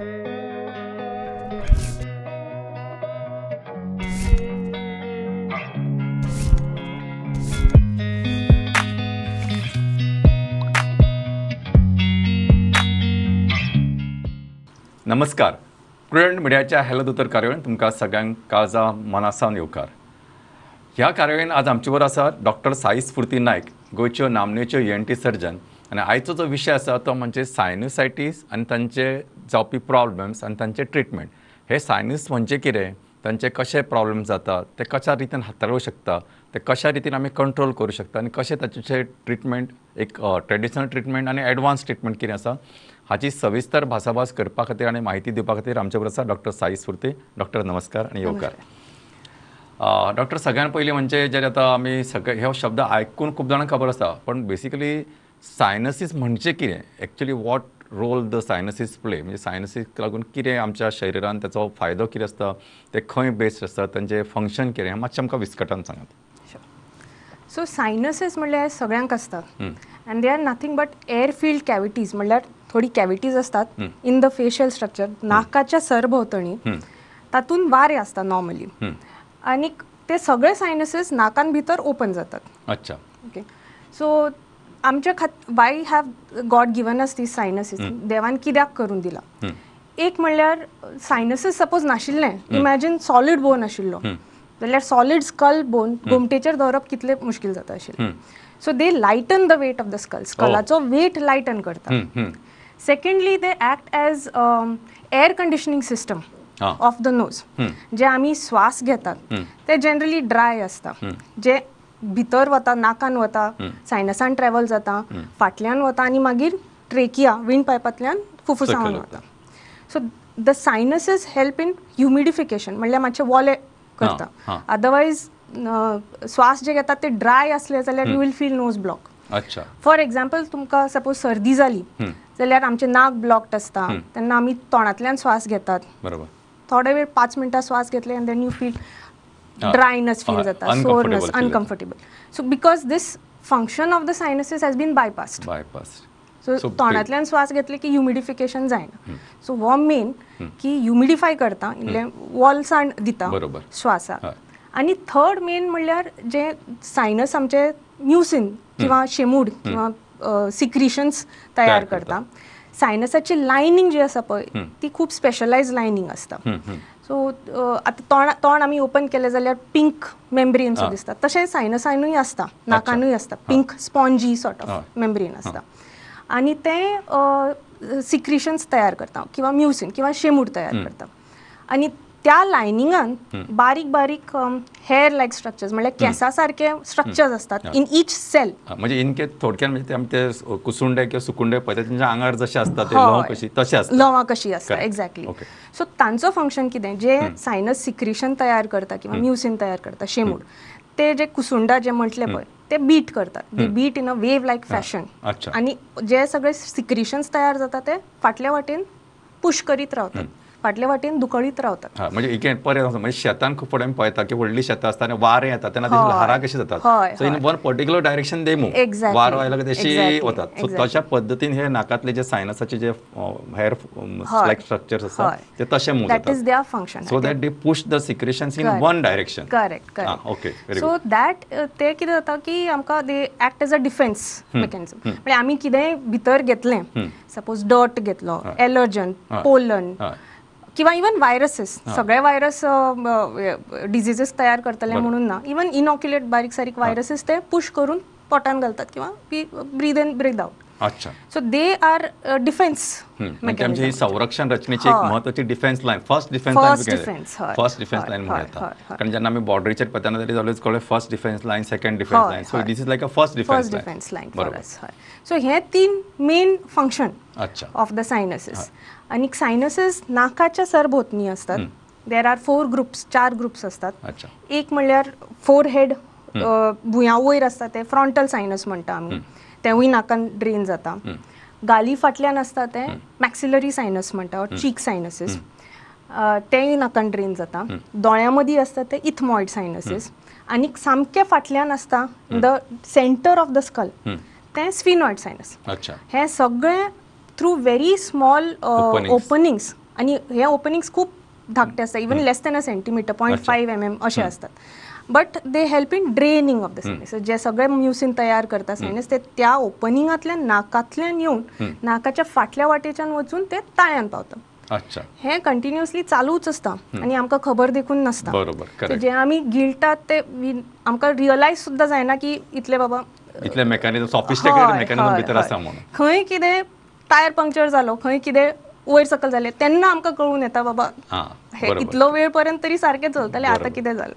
नमस्कार. प्रुडंट मिडियाच्या हॅलो दोतर कार्यावळीन तुमकां सगळ्यांक काळजा मनासावन येवकार ह्या कार्यावळीन आज आमचे बरोबर आसा डॉक्टर साई स्फुर्ती नायक गोंयच्यो नामनेच्यो एन टी सर्जन. आनी आयचो जो विशय आसा तो म्हणजे सायनोसायटीस आनी तांचे जावपी प्रॉब्लेम्स आनी तांचे ट्रिटमेंट हे सायनस म्हणजे कितें तांचे कशे प्रॉब्लेम जाता ते कशा रितीन हाताळूं शकता ते कशा रितीन आमी कंट्रोल करूं शकता आनी कशें ताचे ट्रिटमेंट एक ट्रेडिशनल ट्रिटमेंट आनी एडवान्स ट्रिटमेंट कितें आसा हाची सविस्तर भासाभास करपा खातीर आनी म्हायती दिवपा खातीर आमचे बरोबर आसा डॉक्टर साई स्फुर्ती. डॉक्टर नमस्कार आनी येवकार डॉक्टर सगळ्यात पयलीं म्हणजे जे आतां आमी सगळे हो शब्द आयकून खूब जाणांक खबर आसा पण बेसिकली सायनसीस म्हणजे कितें actually what role the sinuses play म्हणजे सायनसीक लागून कितें आमच्या शरिरान ताचो फायदो कितें आसता ते खंय बेस्ड आसता तांचें फंक्शन कितें हें मातशें आमकां विस्कटान सांगात सो सायनसीस म्हणल्यार सगळ्यांक असतात and they are nothing but air filled cavities म्हणल्यार थोडी कॅविटीज असतात इन द फेशियल स्ट्रक्चर नाकाच्या सरभोंवतणी. तातूंत वारे असतात नॉर्मली आणि ते सगळे सायनसीस नाकान भितर ओपन जातात. अच्छा. ओके सो आमच्या खात why have God given us these sinuses देवान कित्याक करून दिला? एक म्हणल्यार सायनसीस सपोज नाशिल्लें. इमॅजिन सॉलिड बोन आशिल्लो. जाल्यार सॉलिड स्कल बोन गोमटेचेर दवरप कितले मुश्कील जाता आशिल्लें. So they lighten the weight of the skull स्कलाचो weight lighten करता. Secondly they act as air conditioning system. Of the nose जे आमी श्वास घेतात ते जनरली ड्राय असता. जे भितर वता नाकान वता सायनसान ट्रॅव्हल जाता फाटल्यान वता आनी मागीर ट्रेकिया विंड पायपांतल्यान फुफ्फुसांत वता. So the sinuses help in humidification म्हणल्यार मातशे वोले करता. अदरवायज श्वास जे घेतात ते ड्राय असले जाल्यार you will feel nose block अच्छा. फॉर एक्झाम्पल तुमकां सपोज सर्दी जाली जाल्यार आमचे नाक ब्लॉक्ड असता तेन्ना आमी तोंडांतल्यान श्वास घेतात. बरोबर. थोडे वेळ पाच मिनटां श्वास घेतले and then you feel dryness feel जाता uncomfortable soreness. Uncomfortable so because this function of the sinuses has been bypassed bypass so So, तोंडांतल्यान श्वास घेतले की ह्युमिडिफिकेशन जायना सो हो मेन की ह्युमिडिफाय करता इल्ले वॉल्साण दिता. श्वासाक. आनी थर्ड मेन म्हणल्यार जे सायनस आमचे म्युसिन किंवा शेमूड किंवा सिक्रिशन्स तयार तयार करता. सायनसाची लायनींग जी आसा पळय ती खूब स्पेशलायज लायनींग आसता. सो आतां तोंड तोंड आमी ओपन केलें जाल्यार पिंक मेम्ब्रेन सो दिसता तशें सायनसानूय आसता नाकानूय आसता pink spongy sort. Of membrane आसता आणि ते सिक्रिशन्स तयार करता किंवा म्युसिन किंवा शेमूड तयार करता आणि त्या लायनिंगान बारीक बारीक हेअर लायक स्ट्रक्चर्स म्हणल्यार केंसा सारखे स्ट्रक्चर्स असतात इन ईच सेल म्हणजे इनके थोडक्यात म्हणजे ते कुसुंडे किंवा सुकुंडे पळय तेंच्या आंगार जशे असता ते लव कशी तशे असता लवां कशी असता Correct. एक्झॅक्टली. सो तांचो फंक्शन कितें जे सायनस सिक्रिशन तयार करता किंवा म्युसिन तयार करता शेमूड ते जे कुसुंडा जे म्हटले पळय ते बीट करतात. They beat in a wave like fashion. आणि जे सगळे सिक्रिशन्स तयार जाता ते फाटल्या वाटेन पुश करीत रावतात फाटल्या वाटेन दुखळीत रावतात. हा म्हणजे पर्याय आसा म्हणजे शेतान फावटी आमी पळयता की व्हडली शेतां आसता आनी वारें येता तेन्ना हय. ती ल्हारां कशी जातात? So in one particular direction they move. वारो आयलो की तशी. वतात सो. तशा पद्दतीन हे नाकातले जे सायनसाचे जे हेअर. लायक स्ट्रक्चर्स आसा. ते तशे move that is their function so that they push the secretions in. One direction correct very so that ते कितें जाता की आमकां they act as a defence mechanism म्हणजे आमी कितेंय भितर घेतलें. सपोज डर्ट घेतलो एलर्जन. पोलन किंवा इवन व्हायरसेस सगळे व्हायरस डिझिजेस तयार करतले म्हणून ना. इवन इनॉक्युलेट बारीक सारीक व्हायरसेस ते पुश करून पोटान घालतात किंवा ब्रीद इन ब्रीद आउट अच्छा. So they are defence. म्हणजे आमची ही संरक्षण रचनेची. एक महत्वाची defence line first defence line. First defence line म्हणून हय, येता हय. कारण जेन्ना आमी बॉर्डरीचेर पळयतना is always called first defence line second defence line so. This is like a first defence line बरोबर. सो हे तीन मेन फंक्शन अच्छा. ऑफ द सायनसीस आणि सायनसीस नाकाच्या सरभोवतणी असतात. देर आर फोर ग्रुप्स चार ग्रुप्स असतात. एक म्हणल्यार फोर हेड भुंया वयर आसता ते फ्रंटल सायनस म्हणटा आमी तेवूय नाकान ड्रेन जाता. गाली फाटल्यान आसता ते मॅक्सिलरी सायनस म्हणटा चीक सायनसीस तेय नाकान ड्रेन जाता. दोळ्या मदीं आसता ते इथमॉइड सायनसीस आनी सामके फाटल्यान आसता the centre of the skull ते स्फिनॉइड सायनस हे सगळे through very small Openings. Openings आणि हे ओपनिंग्स खूप धाकटे असतात. Even less than a centimetre point. Five M M असे असतात. But they help in draining of the sinus जे सगळे म्युसिन तयार करता सायनस ते त्या ओपनिंगातल्या नाकातल्यान येऊन नाकाच्या फाटल्या वाटेच्यान वचून ते ताळ्यान पावता. अच्छा. हे कंटिन्युअसली चालूच असता आणि आमकां खबर देखून नसता. बरोबर जे आमी गिळटात ते आमकां रियलायज सुद्धा जायना की इतले बाबा इतले मेकॅनिझम सॉफिस्टिकेटेड मेकॅनिझम भितर. आसा म्हणून. खंय कितें टायर पंक्चर जालो खंय कितें वयर सकल जालें तेन्ना आमकां कळून येता बाबा. हां इतलो वेळ पर्यंत तरी सारकें चलतलें आता. कितें जालें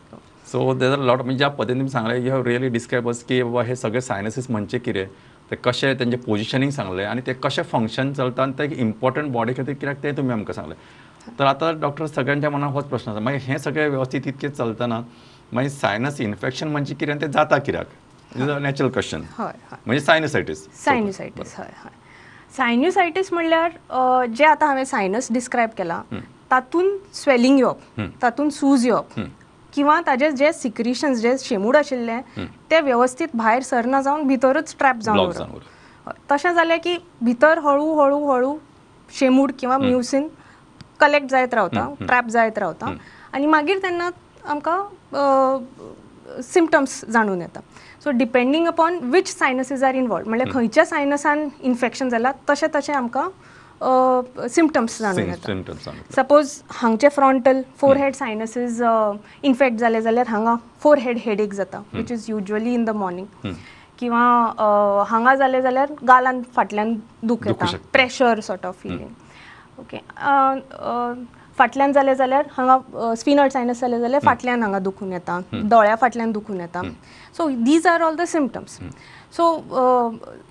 सो देर लॉट म्हणजे ज्या पद्दतीन तुम्ही सांगले you have really describe us की बाबा हे सगळे सायनसीस म्हणजे कितें ते कशें तेंचे पोजिशनींग सांगलें आनी ते कशें फंक्शन चलता आनी ते इम्पॉर्टंट बॉडी खातीर कित्याक ते तुमी आमकां सांगलें. तर आतां डॉक्टर सगळ्यांच्या मनात होच प्रश्न आसा मागीर हें सगळें वेवस्थीत इतकें चलतना मागीर सायनस इन्फेक्शन म्हणजे कितें तें जाता कित्याक इज अ नॅचरल क्वेश्चन म्हणजे सायनसायटीस सायन्युसायटीस हय हय. सायन्युसायटीस म्हणल्यार जे आतां हांवें सायनस डिस्क्रायब केला तातून स्वेलिंग येवप तातून सूज येवप किंवा ताजे जे सिक्रिशन्स जे शेमूड आशिल्ले ते व्यवस्थीत भायर सरना जावन भितरच ट्रॅप जावन. तशें जालें की भितर हळू हळू हळू शेमूड किंवा म्युसिन कलेक्ट जायत रावता ट्रॅप जायत रावता आनी मागीर तेन्ना आमकां सिमटम्स जाणून येता. So depending upon which sinuses are involve म्हणल्यार खंयच्या सायनसान इन्फेक्शन जालां तशें तशें आमकां सिमटम्स जाणून येता सपोज हांगचे frontal forehead sinuses infect जाले जाल्यार हांगा फोर हेड हेडेक जाता which is usually in the morning किंवा हांगा जाले जाल्यार गालान फाटल्यान दुख येता. Pressure sort of feeling okay फाटल्यान जाले जाल्यार हांगा स्पिनड सायनस जाले जाल्यार फाटल्यान हांगा दुखून येता. दोळ्या फाटल्यान दुखून येता. So these are all the symptoms so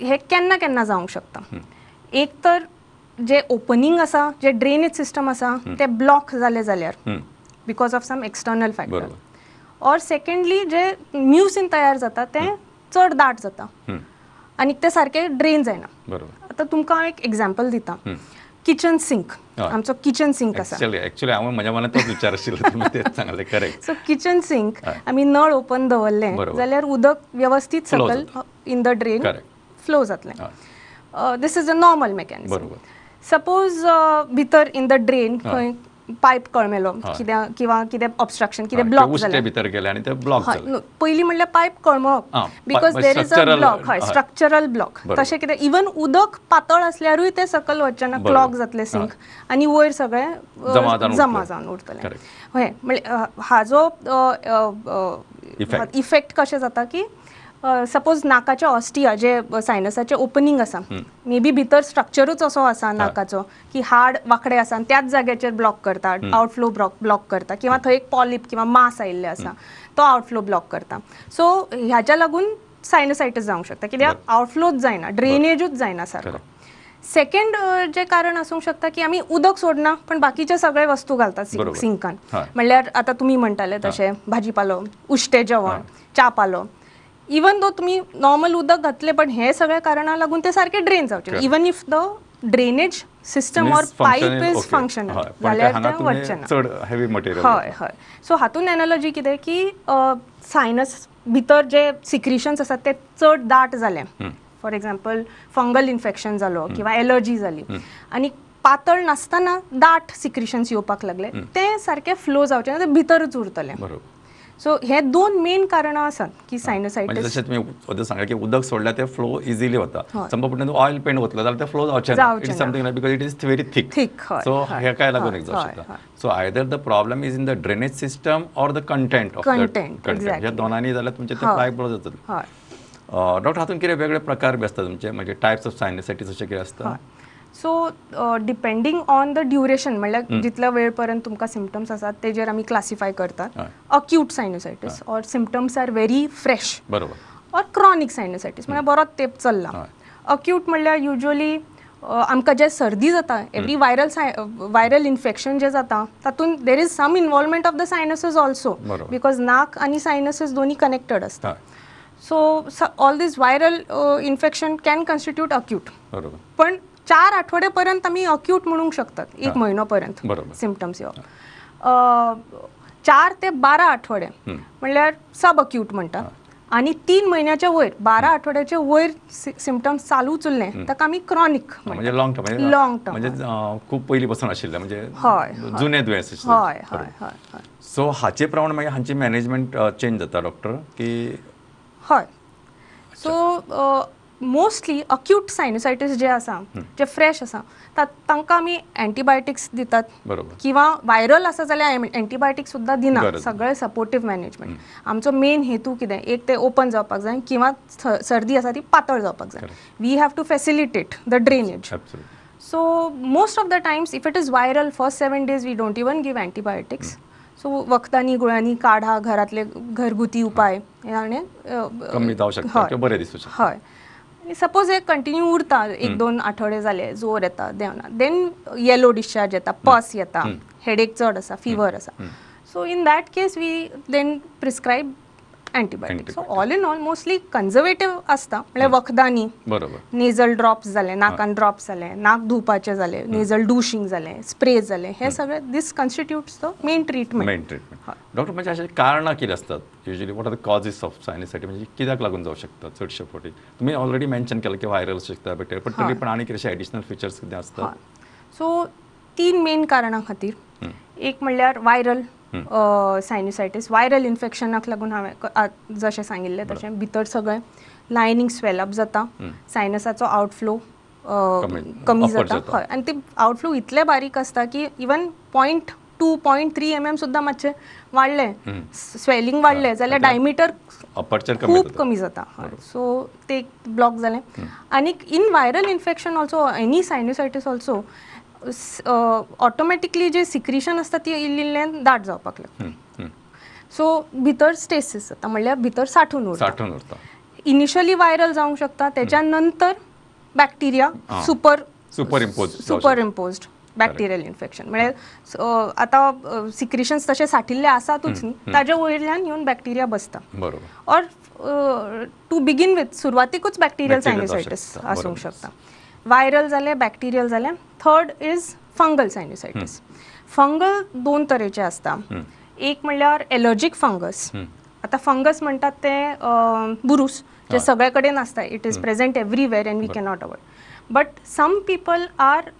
हे केन्ना केन्ना जावंक शकता? एक तर जे ओपनिंग आसा जे ड्रेनेज सिस्टम आसा ते ब्लॉक जाले जाल्यार because of some external factor or secondly जे म्युसिन तयार जाता ते चड दाट जाता. आनी ते सारके ड्रेन जायना. आतां तुमकां हांव एक एग्जाम्पल दिता. Kitchen sink. आमचो किचन सिंक आसा हांव म्हज्या मनात तोच विचार आशिल्लो तुमी तेच सांगले करेक्ट सो किचन सिंक. आमी नळ ओपन दवरलें. जाल्यार उदक व्यवस्थीत सकल इन द ड्रेन. फ्लो जातलें. This is a normal mechanism suppose भितर इन द ड्रेन. खंय पायप कळमेलो. कित्याक किंवा कितें ऑब्स्ट्रक्शन कितें ब्लॉक जालें भितर गेले आनी ते ब्लॉक नो, पयलीं म्हणल्यार pipe कळमळप because there is a block हय. Structural block. तशें कितें इवन उदक पातळ असल्यारूय ते सकल वचना बरोबर. क्लॉग जातले सिंक आनी वयर सगळें जमा जावन उरतलें. हय म्हणजे हाजो. इफेक्ट कशें जाता की सपोज नाकाचे ऑस्टिया जे सायनसाचे ओपनिंग आसा मे बी भितर स्ट्रक्चरूच असो आसा नाकाचो की हाड वांकडे आसा आनी त्याच जाग्याचेर ब्लॉक करता आउटफ्लो ब्लॉक ब्लॉक करता किंवा थंय एक पॉलिप किंवा मास आयिल्ले आसा तो आउटफ्लो ब्लॉक करता. सो ह्याच्या लागून सायनसायटीस जावंक शकता कित्याक आउटफ्लोच जायना ड्रेनेजूच जायना सारको सेकंड जे कारण आसूंक शकता की आमी उदक सोडना पण बाकीचे सगळे वस्तू घालतात. सिंकान. म्हणल्यार आतां तुमी म्हणटाले तशें भाजीपालो उश्टे जेवण च्या पालो इवन दो तुमी नॉर्मल उदक घातले पण हे सगळे कारणां लागून ते सारके ड्रेन जावचे. Even if the drainage system or pipe is. Functional ते जाल्यार तुम्ही चड हेवी मटेरियल हय हय. सो हातून एनॉलॉजी कितें की सायनस भितर जे सिक्रिशन्स आसात ते चड दाट जाले फॉर एक्झाम्पल फंगल इन्फेक्शन जालो किंवा एलर्जी जाली आनी पातळ नासतना दाट सिक्रिशन्स येवपाक लागले. ते सारके फ्लो जावचे ना ते भितरच उरतले. बरोबर. सो हे दोन मेन कारणां आसात की सायनसायटीस जशें तुमी सांगले की उदक सोडल्यार ते फ्लो इझिली वता. समजा पुढे ऑयल पेंट वतलो जाल्यार ते फ्लो जावचे ना. It is. Something because it is very thick हय, सो हय, हे काय लागून एक जावं शकता. So either the problem is in the drainage system or the content of content. ह्या दोनांनी जाल्यार तुमचे ते ब्लो जातले हय. डॉक्टर हातून कितें वेगळे प्रकार बी असतात तुमचे? म्हणजे टायप्स ऑफ सायनसायटीस अशें कितें आसता so depending on the duration म्हणल्यार जितल्या वेळ पर्यंत तुमकां सिमटम्स आसात तेजेर आमी क्लासिफाय करतात. Acute sinusitis or symptoms are very fresh बरोबर. ऑर क्रॉनिक सायनोसायटीस म्हळ्यार बरोच तेंप चल्ला. अक्यूट म्हणल्यार युजली आमकां जे सर्दी जाता एवरी वायरल साय वायरल इन्फेक्शन जें जाता तातूंत there is some involvement of the sinuses also. Because नाक आनी सायनसीस दोन्ही कनेक्टेड आसता so all these viral infection can constitute acute पण चार आठवडे पर्यंत आम्ही अक्यूट म्हणूंक शकतात एक. म्हयनो पर्यंत बरोबर. सिमटम्स येवप अ, चार ते बारा आठवडे म्हणल्यार सब अक्यूट म्हणटा आनी तीन म्हयन्याच्या वयर बारा आठवड्याच्या वयर सिमटम्स चालूच उरले ताका आमी क्रॉनिक म्हणजे लॉंग टर्म म्हणजे Long term. म्हणजे अं, खूप पयलीं पासून आशिल्लें म्हणजे हय, जुने दुयेंस. हय हय हय हय. सो हाचे प्रमाण मागीर हांची मॅनेजमेंट चेंज जाता डॉक्टर की हय. सो मोस्टली अक्यूट सायनोसायटीस जे आसा जे फ्रेश आसा तांकां आमी एंटीबायोटिक्स दितात. किंवा व्हायरल आसा जाल्यार एंटीबायोटीक सुद्धा दिना. सगळे सपोर्टीव मॅनेजमेंट आमचो मेन हेतू कितें एक ते ओपन जावपाक जाय किंवा सर्दी आसा ती पातळ जावपाक जाय. We have to facilitate the drainage so most of the times if it is viral first seven days we don't even give antibiotics so वखदांनी गुळांनी काढा घरातले घरगुती उपाय हय. सपोज एक कंटिन्यू उरता एक दोन आठवडे जाले जोर येता देवना. देन येलो डिस्चार्ज येता पस येता हेडेक चड आसा फिवर आसा so in that case we then prescribe antibiotic so all in all mostly conservative आसता म्हळ्यार वखदांनी बरोबर. नेझल ड्रॉप्स जाले नाकान ड्रॉप्स जाले नाक धुवपाचे जाले नेझल डुशींग जाले स्प्रे जाले हे सगळे these constitutes the main treatment main treatment doctor म्हणजे असे कारणां कितें असतात? Usually what are the causes of sinusitis म्हणजे कित्याक लागून जावं शकता चडशे फावटी तुमी ऑलरेडी मेन्शन केलं की व्हायरल शकता बॅक्टेरिया पण तरी पण आनी कितें एडिशनल फिचर्स कितें असतात? सो तीन मेन कारणां खातीर. एक म्हणल्यार व्हायरल सायनोसायटीस व्हायरल इन्फेक्शनाक लागून हांवें जशें सांगिल्लें तशें भितर सगळें लायनींग स्वेलअप जाता सायनसाचो आउटफ्लो कमी- जाता. हय आनी ते आउटफ्लो इतले बारीक आसता की even point two point three M M सुद्दां मातशें वाडलें स्वेलिंग वाडलें जाल्यार डायमिटर खूब कमी जाता. हय सो ते ब्लॉक जालें आनी in viral infection also any sinusitis also automatically जे सिक्रिशन आसता ती इल्लिल्ल्यान दाट जावपाक लागता. सो भितर स्टेसीस जाता म्हणल्यार भितर साठून उरता. साठून उरता. इनिशियली व्हायरल जावंक शकता त्याच्या नंतर bacteria. Super superimpose superimposed bacterial infection म्हणजे आता सिक्रिशन्स तशे साठिल्ले आसातूच न्ही ताज्या वयल्यान येवन बॅक्टेरिया बसता बरोबर. और टू बिगिन विथ सुरवातीकूच बॅक्टेरियल सायनोसायटीस आसूंक. शकता. व्हायरल जाले बॅक्टेरियल जाले third is fungal sinusitis fungal दोन तरेचे असता एक म्हणल्यार एलर्जीक फंगस आता फंगस म्हणटात ते बुरूस जे सगळे कडेन आसता it is present everywhere and we cannot avoid but some people are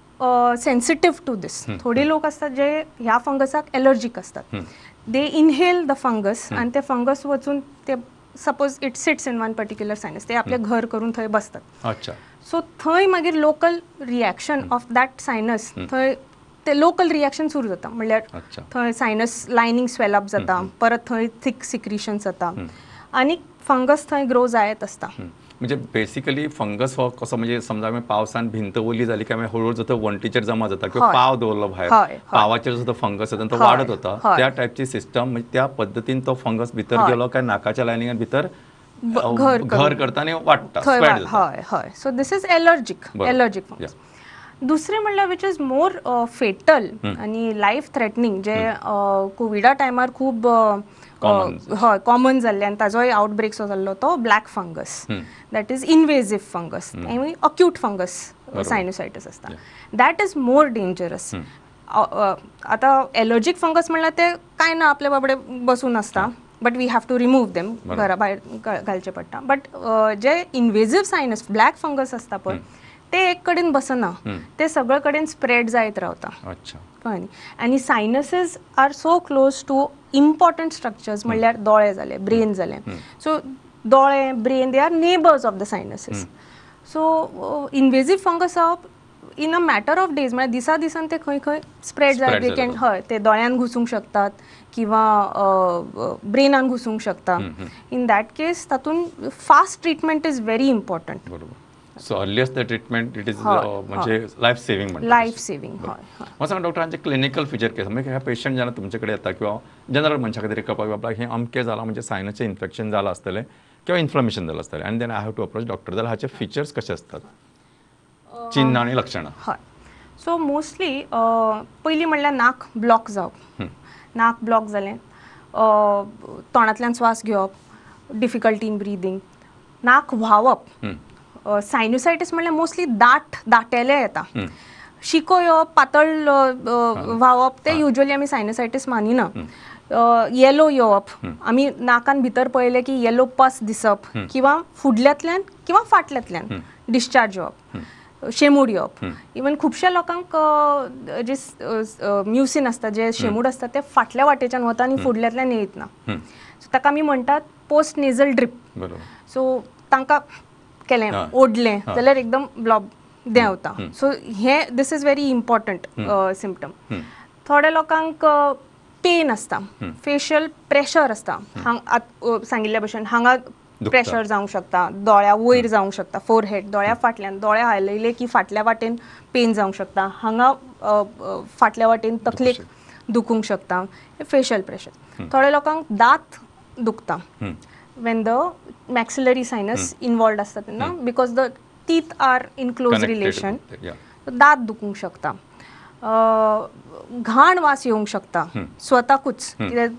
sensitive to this थोडे लोक असतात जे ह्या फंगसाक एलर्जीक असतात. दे इनहेल द फंगस आणि ते फंगस वचून ते suppose it sits in one particular sinus ते आपले घर करून थंय बसतात. अच्छा. सो थंय मागीर local reaction of that sinus थंय ते लोकल रिएक्शन सुरू जाता म्हणल्यार थंय सायनस लायनींग स्वेलअप जाता परत थंय थिक सिक्रिशन जाता आनी फंगस थंय ग्रो जायत आसता. म्हणजे बेसिकली फंगस हो कसो म्हणजे समजा आमी पावसान भिंत ओली जाली काय मागीर हळूहळू जो वंटीचेर जमा जाता किंवा. पाव दवरलो भायर. पावाचेर जो फंगस जाता तो वाडत होता. त्या टायपची सिस्टम म्हणजे त्या पद्दतीन तो फंगस भितर. गेलो काय नाकाच्या लायनिंगान भितर घर घर करून. करता आणि वाडटा थंय spread वा- जाता. हय हय. So this is allergic. Allergic fungus दुसरें म्हणल्यार विच इज मोर फेटल आनी लायफ थ्रेटनींग जे कोविडा टायमार खूब हय कॉमन जाल्ले आनी ताजोय आउटब्रेक जो जाल्लो तो black fungus that is invasive fungus आनी अक्यूट फंगस सायनोसायटीस आसता दॅट इज मोर डेंजरस आतां एलर्जीक फंगस म्हणल्यार ते कांय ना आपले बाबडे बसून आसता but we have to remove them घरा भायर घालचे पडटा बट जे इनवेजीव सायनस ब्लॅक फंगस आसता पळय ते एक कडेन बसना ते सगळे कडेन स्प्रेड जायत रावता. अच्छा. कळ्ळें न्ही आनी sinuses are so close to important structures म्हणल्यार दोळे जाले ब्रेन जाले सो दोळे brain they are neighbours of the sinuses so invasive fungus of in a matter of days म्हळ्यार दिसा दिसान ते खंय खंय स्प्रेड जाय दे कॅन. हय ते दोळ्यान घुसूंक शकतात किंवा ब्रेनान घुसूंक शकता. इन दॅट केस तातून fast treatment is very important. बरोबर. So earliest the treatment it is म्हणजे लाईफ सेव्हिंग लायफ सेव्हिंग मला सांगा डॉक्टरांचे क्लिनिकल फिचर केस म्हणजे ह्या पेशंट जेन्ना तुमचे कडेन येता किंवा जनरल मनशा खातीर कळपाक बाबा हें अमकें जालां म्हणजे सायनसचें इन्फेक्शन जालां आसतलें किंवा इन्फ्लमेशन जालां आसतलें आनी then I have to approach doctor जाल्यार हाचे फिचर्स कशे असतात? चिन्ह आनी लक्षणां. हय. सो मोस्टली पयलीं म्हणल्यार नाक ब्लॉक जावप नाक ब्लॉक जालें तोंडांतल्यान श्वास घेवप डिफिकल्टी इन ब्रिदींग नाक व्हांवप. सायनोसायटीस म्हणल्यार मोस्टली दाट दाटेले येता. शिको येवप पातळ व्हांवप ते युजली आमी सायनोसायटीस मानिना. येलो येवप. आमी नाकान भितर पळयलें की येलो पस दिसप. किंवा फुडल्यांतल्यान किंवा फाटल्यांतल्यान डिस्चार्ज येवप शेमूड येवप इवन खुबश्या लोकांक जे म्युसीन आसता जे शेमूड आसता ते फाटल्या वाटेच्यान वता आनी फुडल्यांतल्यान येयत ना. सो ताका आमी म्हणटात पोस्ट नेझल ड्रिप सो तांकां केलें. ओडलें. जाल्यार एकदम ब्लॉब देंवता सो हे this is very important symptom. थोड्या लोकांक पेन आसता फेशियल प्रेशर आसता सांगिल्ल्या भशेन हांगा प्रेशर जावंक शकता. दोळ्या वयर जावंक शकता. फोरहेड दोळ्या फाटल्यान दोळे हालयले की फाटल्या वाटेन पेन जावंक शकता. हांगा फाटल्या वाटेन तकलेक दुखूंक शकता. हे फेशियल प्रेशर थोड्या लोकांक दांत दुखता. when the maxillary sinus involved असतात तेन्ना because the teeth are in close relation. दात दुखूंक शकता. घाण वास येवंक शकता. स्वताकूच. कित्याक.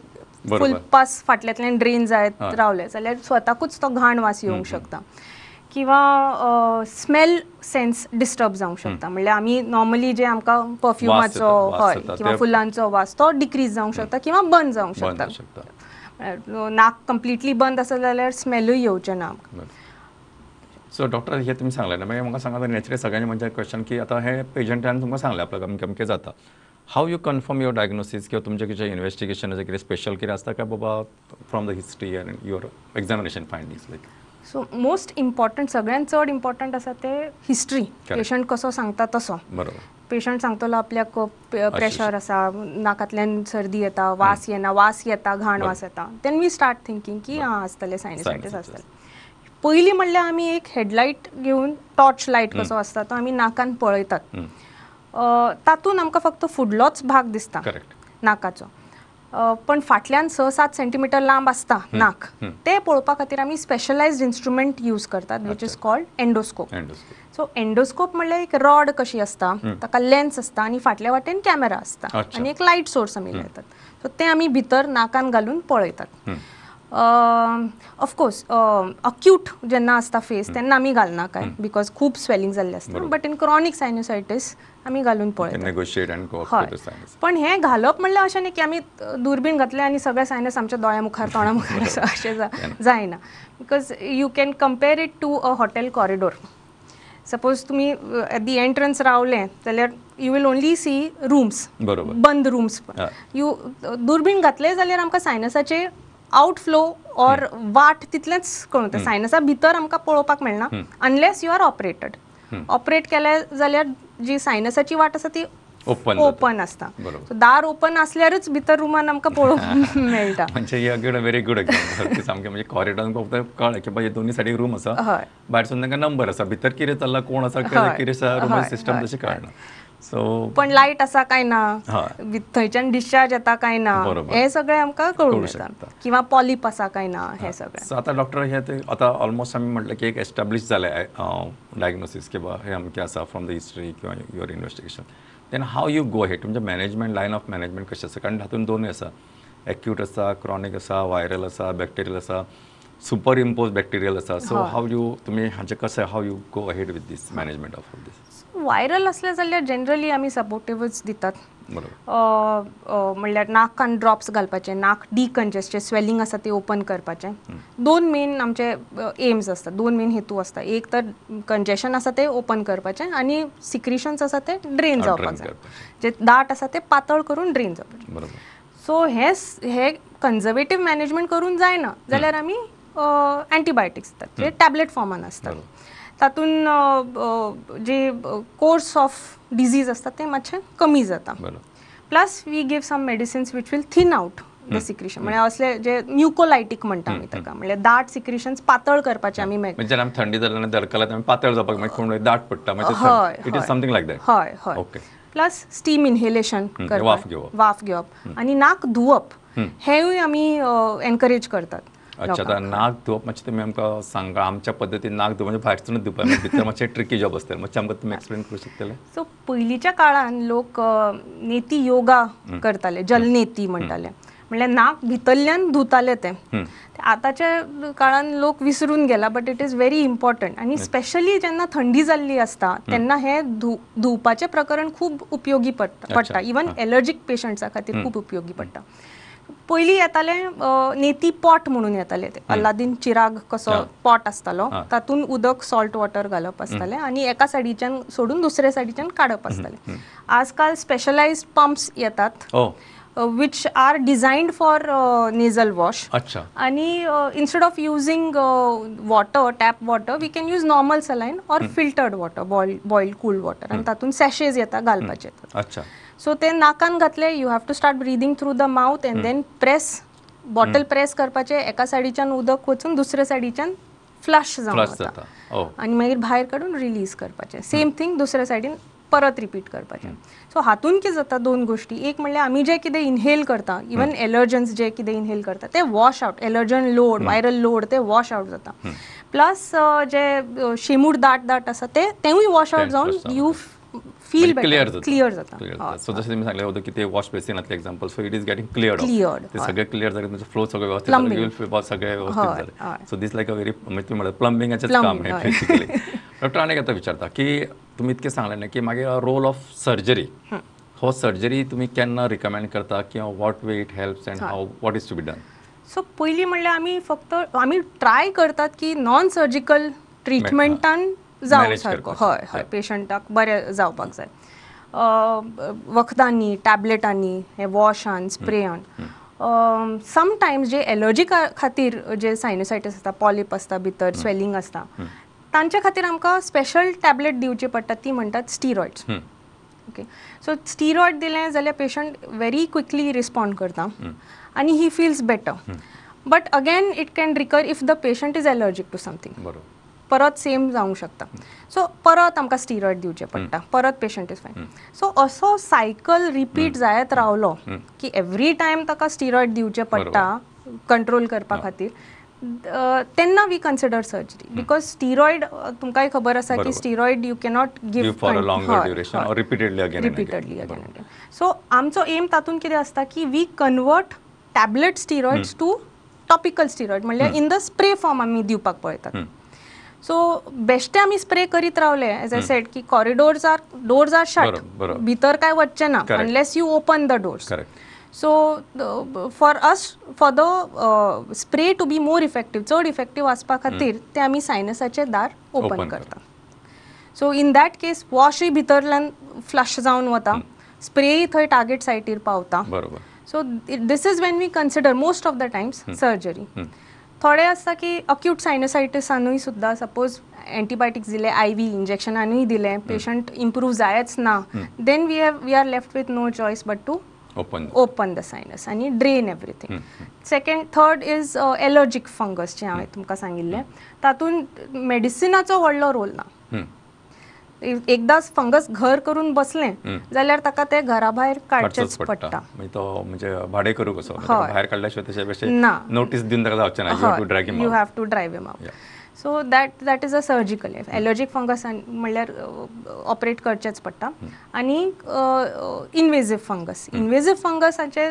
फुल पास फाटल्यांतल्यान ड्रेन जायत. रावले जाल्यार स्वताकूच तो घाण वास येवंक शकता. किंवा स्मेल सेन्स डिस्टर्ब जावंक शकता. म्हणल्यार आमी नॉर्मली जे आमकां परफ्युमाचो हय किंवा फुलांचो वास तो डिक्रीज जावंक शकता किंवा बंद जावंक शकता. नाक कंप्लिटली बंद आसा जाल्यार स्मेलूय येवचें ना आमकां सो डॉक्टर हे तुम्ही सांगले ना मागीर म्हाका सांगा नॅचरली सगळ्यांनी म्हणजे क्वेश्चन की आता हे पेशंटान तुमकां सांगलें आपल्याक अमकें अमकें जाता. How you confirm your diagnosis किंवा तुमचें कितें इन्व्हेस्टिगेशन कितें स्पेशल कितें आसता काय बाबा from the history and your examination findings like so most important सगळ्यात चड इम्पॉर्टंट आसा ते हिस्ट्री पेशंट कसो सांगता तसो. बरोबर. पेशंट सांगतलो आपल्याक प्रेशर आसा नाकांतल्यान सर्दी येता वास येना वास येता घाण वास येता. देन वी स्टार्ट थिंकींग की हां आसतलें सायनसायटीस. आसतलें पयलीं म्हणल्यार आमी एक हेडलायट घेवन टॉर्च लायट कसो आसता तो आमी नाकान पळयतात. तातूंत आमकां फक्त फुडलोच भाग दिसता. नाकाचो. पण फाटल्यान स सात सेंटीमीटर लांब आसता नाक. ते पळोवपा खातीर आमी स्पेशलायज्ड इन्स्ट्रुमेंट यूज करतात which is called endoscope endoscope so endoscope म्हणल्यार एक रॉड कशी असता ताका लेन्स असता आणि फाटल्या वाटेन कॅमेरा असता अच्छा. आणि एक लायट सोर्स आमी लायतात. सो ते आमी भितर नाकान घालून पळयतात. ऑफकोर्स अक्यूट जेन्ना आसता फेस तेन्ना आमी घालना काय? बिकॉज खूब स्वेलिंग जाल्लें आसता बट इन क्रॉनिक सायनोसायटीस आमी घालून हय. पण हे घालप म्हणल्यार अशें न्ही की आमी दुर्बीण घातले आनी सगळे सायनस आमच्या दोळ्या मुखार तोंडा मुखार आसा अशें जायना because you can compare it to a hotel corridor suppose तुमी एट दी एंट्रन्स रावले जाल्यार you will only see rooms बंद रूम्स. यू दुर्बीण घातले जाल्यार आमकां सायनसाचे आउटफ्लो ऑर वाट तितलेंच कळून सायनसा भितर आमकां पळोवपाक मेळना unless you are operated operate केले जाल्यार जी सायनसाची वाट आसा ती ओपन ओपन आसता बरोबर. So, दार ओपन असल्यारच भितर रुमान आमकां पळोवंक मेळटा म्हणजे ही अगेन व्हेरी गुड एक्झाम्पल सामकें म्हणजे कॉरिडॉरान फक्त कळ्ळें की बाबा दोन्ही सायडीक रूम आसा हय. भायरसून तांकां नंबर आसा भितर कितें चल्ला कोण आसा. कितें आसा रूम सिस्टम तशें कळना सो पण लायट आसा काय ना थंयच्यान डिस्चार्ज येता काय ना. हे सगळें आमकां कळूं शकता. किंवा पॉलिप आसा काय ना हे. सगळें. सो आता डॉक्टर हे ते आता ऑलमोस्ट आम्ही म्हटलं की एक एस्टॅब्लिश झालं आहे डायग्नोसिस किंवा हे अमकें आसा फ्रॉम द हिस्ट्री किंवा your investigation then how you go head तुमचे मॅनेजमेंट लायन ऑफ मॅनेजमेंट कशें आसा कारण हातून दोनूय आसा एक्यूट आसा क्रॉनिक आसा व्हायरल आसा बॅक्टेरियल आसा सुपर इम्पोज बॅक्टेरियल आसा सो हाव यू तुमी हाचे कशें how you go ahead with these management of all these viral असले जाल्यार जनरली आमी सपोर्टिव्हच दितात. म्हणल्यार नाकान ड्रॉप्स घालपाचे नाक डिकंजेस्टेड स्वेलिंग आसा ते ओपन करपाचें. दोन मेन आमचे एम्स आसता दोन मेन हेतू आसता एक तर कंजेशन आसा ते ओपन करपाचें आनी सिक्रिशन्स आसा ते ड्रेन जावपाक जाय. जे दाट आसा ते पातळ करून ड्रेन जावपाचे. सो हे हे कन्झर्वेटीव मॅनेजमेंट करून जायना. जाल्यार आमी अँटीबायोटिक्स दितात. जे टॅबलेट फॉर्मान आसतात तातून जे कोर्स ऑफ डिजीज आसता ते मातशें कमी जाता plus we give some medicines which will thin out the secretion म्हणजे असले जे म्युकोलायटीक म्हणटा आमी ताका म्हणजे दाट सिक्रिशन्स पातळ करपाचे आमी म्हणजे आमी थंडी जाल्यार दरकला आमी पातळ जावपाक मागीर कोण दाट पडटा हय, it is. Something like that हय हय. ओके प्लस स्टीम इन्हेलेशन वाफ घेवप. वाफ घेवप आनी नाक धुवप. हेवूय आमी एनकरेज करतात. अच्छा आता नाक धुवप मातशें तुमी आमकां सांगा आमच्या पद्दतीन नाक धुवप म्हणजे भायरसूनच धुवप म्हणजे भितर मातशें ट्रिकी जॉब आसतलें मातशें आमकां तुमी एक्सप्लेन करूं शकतले सो पयलींच्या काळान लोक नेती योगा करताले जलनेती म्हणटाले म्हणल्यार नाक भितरल्यान धुताले ते. आतांच्या काळान लोक विसरून गेला but it is very important आणि स्पेशली जेन्ना थंडी जाल्ली आसता तेन्ना हे धुवपाचें प्रकरण खूब उपयोगी पडटा इवन एलर्जीक पेशंट्सा खातीर खूब उपयोगी पडटा पयलीं येताले नेती पॉट म्हणून येताले ते. अल्लादीन चिराग कसो. पॉट आसतालो. तातूंत उदक सॉल्ट वॉटर घालप आसतालें आनी एका सायडीच्यान सोडून दुसऱ्या सायडीच्यान काडप आसतालें आजकाल स्पेशलायज्ड पंप्स येतात which are designed for nasal wash आणि instead of using water tap water we can use normal saline or filtered water boil boil cool water आनी तातूंत सॅशेज येता घालपाचे अच्छा. सो ते नाकान घातले you have to start breathing through the mouth and then press bottle press करपाचे एका सायडीच्यान उदक वचून दुसऱ्या सायडीच्यान फ्लश जावन जाता. आणि मागीर भायर काडून रिलीज करपाचें. सेम थिंग दुसऱ्या सायडीन परत रिपीट करपाचें. सो हातून कितें जाता दोन गोश्टी एक म्हणल्यार आमी जे कितें इनहेल करता इवन एलर्जन्स जे कितें इनहेल करता ते wash out allergen load viral load ते वॉश आउट जाता. प्लस जे शेमूड दाट दाट आसा ते तेवूय वॉश आउट ते जावन यू फील क्लिअर जाता. जाता. क्लिअर हय. सो जसं तुम्ही सांगितलं होतं की ते wash बेसिनातले example so it is getting clear Cleared, ते. सगळे क्लिअर झाले म्हणजे फ्लो सगळं व्यवस्थित झालं सगळे व्यवस्थित झाले. So this like a very म्हणजे तुम्ही म्हणलं प्लंबिंगाचेच काम आहे. बेसिकली डॉक्टर अनेक आता विचारता की तुम्ही इतके सांगले ना की मागे रोल ऑफ सर्जरी हो. सर्जरी तुम्ही केन्ना रिकमेंड करता किंवा what way it helps and how what is to be done so पयलीं म्हणल्यार आमी फक्त आमी ट्राय करतात की नॉन सर्जिकल ट्रिटमेंटान जावं सारको. हय हय. पेशंटाक बरें जावपाक जाय. वखदांनी टॅबलेटांनी हे वॉशान स्प्रेयान समटायम्स जे एलर्जी खातीर जे सायनोसायटीस आसता पॉलिप आसता भितर स्वेलिंग आसता तांच्या खातीर आमकां स्पेशल टॅबलेट दिवची पडटा ती म्हणटात स्टिरॉयड्स ओके सो स्टिरॉयड दिलें जाल्यार पेशंट व्हेरी क्विकली रिस्पॉन्ड करता आनी he feels better but again it can recur if the patient is allergic to something बरोबर. परत सेम जावंक शकता. सो परत आमकां स्टिरॉयड दिवचे पडटा. परत पेशंट इज फायन सो असो सायकल रिपीट जायत रावलो की एवरी टायम ताका स्टिरॉयड दिवचे पडटा कंट्रोल करपा खातीर तेन्ना we consider surgery because steroid तुमकांय खबर आसा की. Steroid you cannot give repeatedly again repeatedly again again so आमचो एम तातूंत कितें आसता की we convert tablet steroids to topical steroid म्हणल्यार इन द स्प्रे फॉर्म आमी दिवपाक पळयतात. सो बेश्टे आमी स्प्रे करीत रावले. एज आय सेड की corridors are doors are shut. भितर काय वचचे ना. Unless you open the doors so for us for the spray to be more effective चड इफेक्टीव आसपा खातीर ते आमी सायनसाचे दार ओपन करता. सो इन दॅट केस वॉशय भितरल्यान फ्लश जावन वता. स्प्रेय थंय टार्गेट सायटीर पावता. So this is when we consider most of the times surgery थोडे आसता की अक्यूट सायनोसायटिसानूय सुद्दां सपोज एंटीबायोटिक्स दिले आय व्ही इंजेक्शनानूय दिले पेशंट इम्प्रूव जायच ना then we have we are left with no choice but to open open the sinus आनी drain everything second third is allergic fungus जे हांवें तुमकां सांगिल्लें. तातूंत मेडिसिनाचो व्हडलो रोल ना. एकदांच फंगस घर करून बसलें जाल्यार ताका ते घरा भायर काडचेच पडटा म्हणजे तो म्हणजे भाडे करू कसो? भायर काडल्याशिवाय त्याच्या पेक्षा. नोटीस दिवन ताका जावचें ना you have to drive him out so that that is a surgical allergic fungus म्हणल्यार ऑपरेट करचेच पडटा आनी इनवेजीव फंगस इनवेजीव फंगसाचे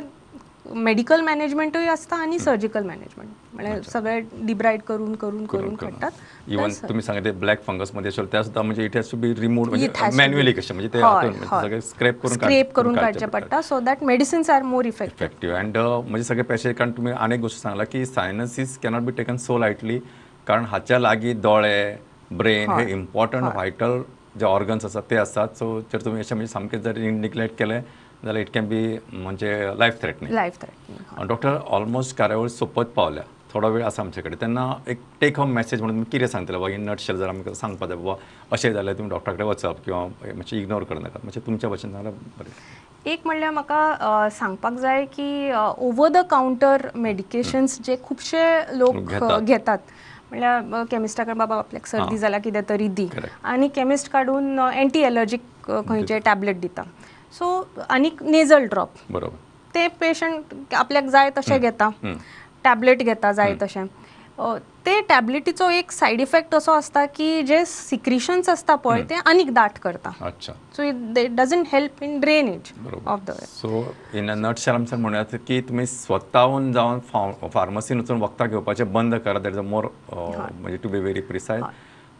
मेडिकल मॅनेजमेंटूय आसता आनी सर्जिकल मॅनेजमेंट. म्हळ्यार सगळे डिब्रायड करून करून करून काडटात इवन तुम्ही सांगितले ब्लॅक फंगसमध्ये असेल त्या सुद्धा म्हणजे it has to be remove म्हणजे मॅन्युअली कशे म्हणजे ते म्हणजे. सगळे स्क्रॅप करून स्क्रेप करून काडचे पडटा so that medicines are more effective effective and म्हणजे सगळे पेशंट कारण तुम्ही अनेक गोष्टी सांगला की sinusitis cannot be taken so lightly कारण हाच्या लागीं दोळे ब्रेन हे इम्पॉर्टंट व्हायटल जे ऑर्गन्स असतात ते असतात. सो जर तुम्ही अशें म्हणजे सामकें जर निग्लेक्ट केले जाल्यार इट कॅन बी म्हणजे life threatening life threatening doctor almost कार्यावळ सोपत पावल्या. थोडा वेळ आसा आमचे कडेन तेन्ना एक टेक होम मॅसेज म्हणून तुमी कितें सांगतले बाबा इन नटशेल जर आमकां सांगपा जाय बाबा अशें जाल्यार तुमी डॉक्टरा कडेन वचप किंवा मातशें इग्नोर करनाका म्हणजे तुमच्या भशेन जाल्यार बरें. एक म्हणल्यार म्हाका सांगपाक जाय की ओवर द कावंटर मेडिकेशन्स जे खुबशे लोक घेतात. म्हणल्यार केमिस्टा कडेन बाबा आपल्याक सर्दी जाल्यार कितें तरी दी. आनी केमिस्ट काडून एंटी एलर्जीक खंयचे टॅबलेट दिता. सो आनीक नेझल ड्रॉप बरोबर. ते पेशंट आपल्याक जाय तशें घेता. टॅबलेट घेता जाय तशें. ते टॅबलेटीचो एक सायड इफेक्ट असो आसता की जे सिक्रिशन्स आसता पळय ते आनीक दाट करता. अच्छा. So it doesn't help in drainage of the so in a nutshell आमच्यान म्हणूयात की तुमी स्वताहून जावन फार्मसीन वचून वखदां घेवपाचें बंद करा. दॅट इज अ मोर म्हणजे टू बी व्हेरी प्रिसायज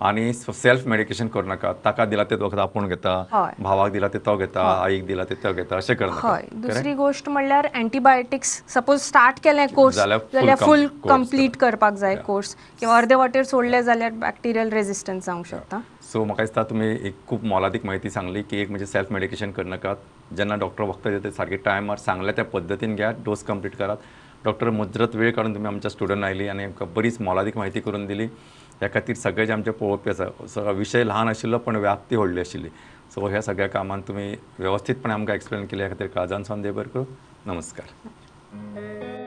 आनी सेल्फ मेडिकेशन करू नाका. ताका दिला ते वखद आपूण घेता. भावाक दिला ते तो घेता आईक दिला ते तो घेता अशें करनाका हय. दुसरी गोष्ट म्हणल्यार अँटीबायोटिक्स सपोज स्टार्ट केलें कोर्स जाल्यार फूल कंप्लीट करपाक जाय कोर्स किंवा अर्दे वाटेर सोडले जाल्यार बॅक्टेरियल रेजिस्टन्स जावंक शकता. सो म्हाका दिसता तुमी एक खूब मोलादीक म्हायती सांगली की एक म्हणजे सेल्फ मेडिकेशन करनाकात जेन्ना डॉक्टर वखदां दिता ते सारके टायमार सांगल्या त्या पद्दतीन घेयात डोस कंप्लीट करात. डॉक्टर मुजरत वेळ काडून तुमी आमच्या स्टुडंट आयली आनी आमकां बरीच मोलादीक म्हायती करून दिली. ह्या खातीर सगळे जे आमचे पळोवपी आसा सगळो विशय ल्हान आशिल्लो पण व्याप्ती व्हडली आशिल्ली. सो ह्या सगळ्या कामान तुमी वेवस्थीतपणे आमकां एक्सप्लेन केले ह्या खातीर काळजान सावन देव बरें करूं नमस्कार.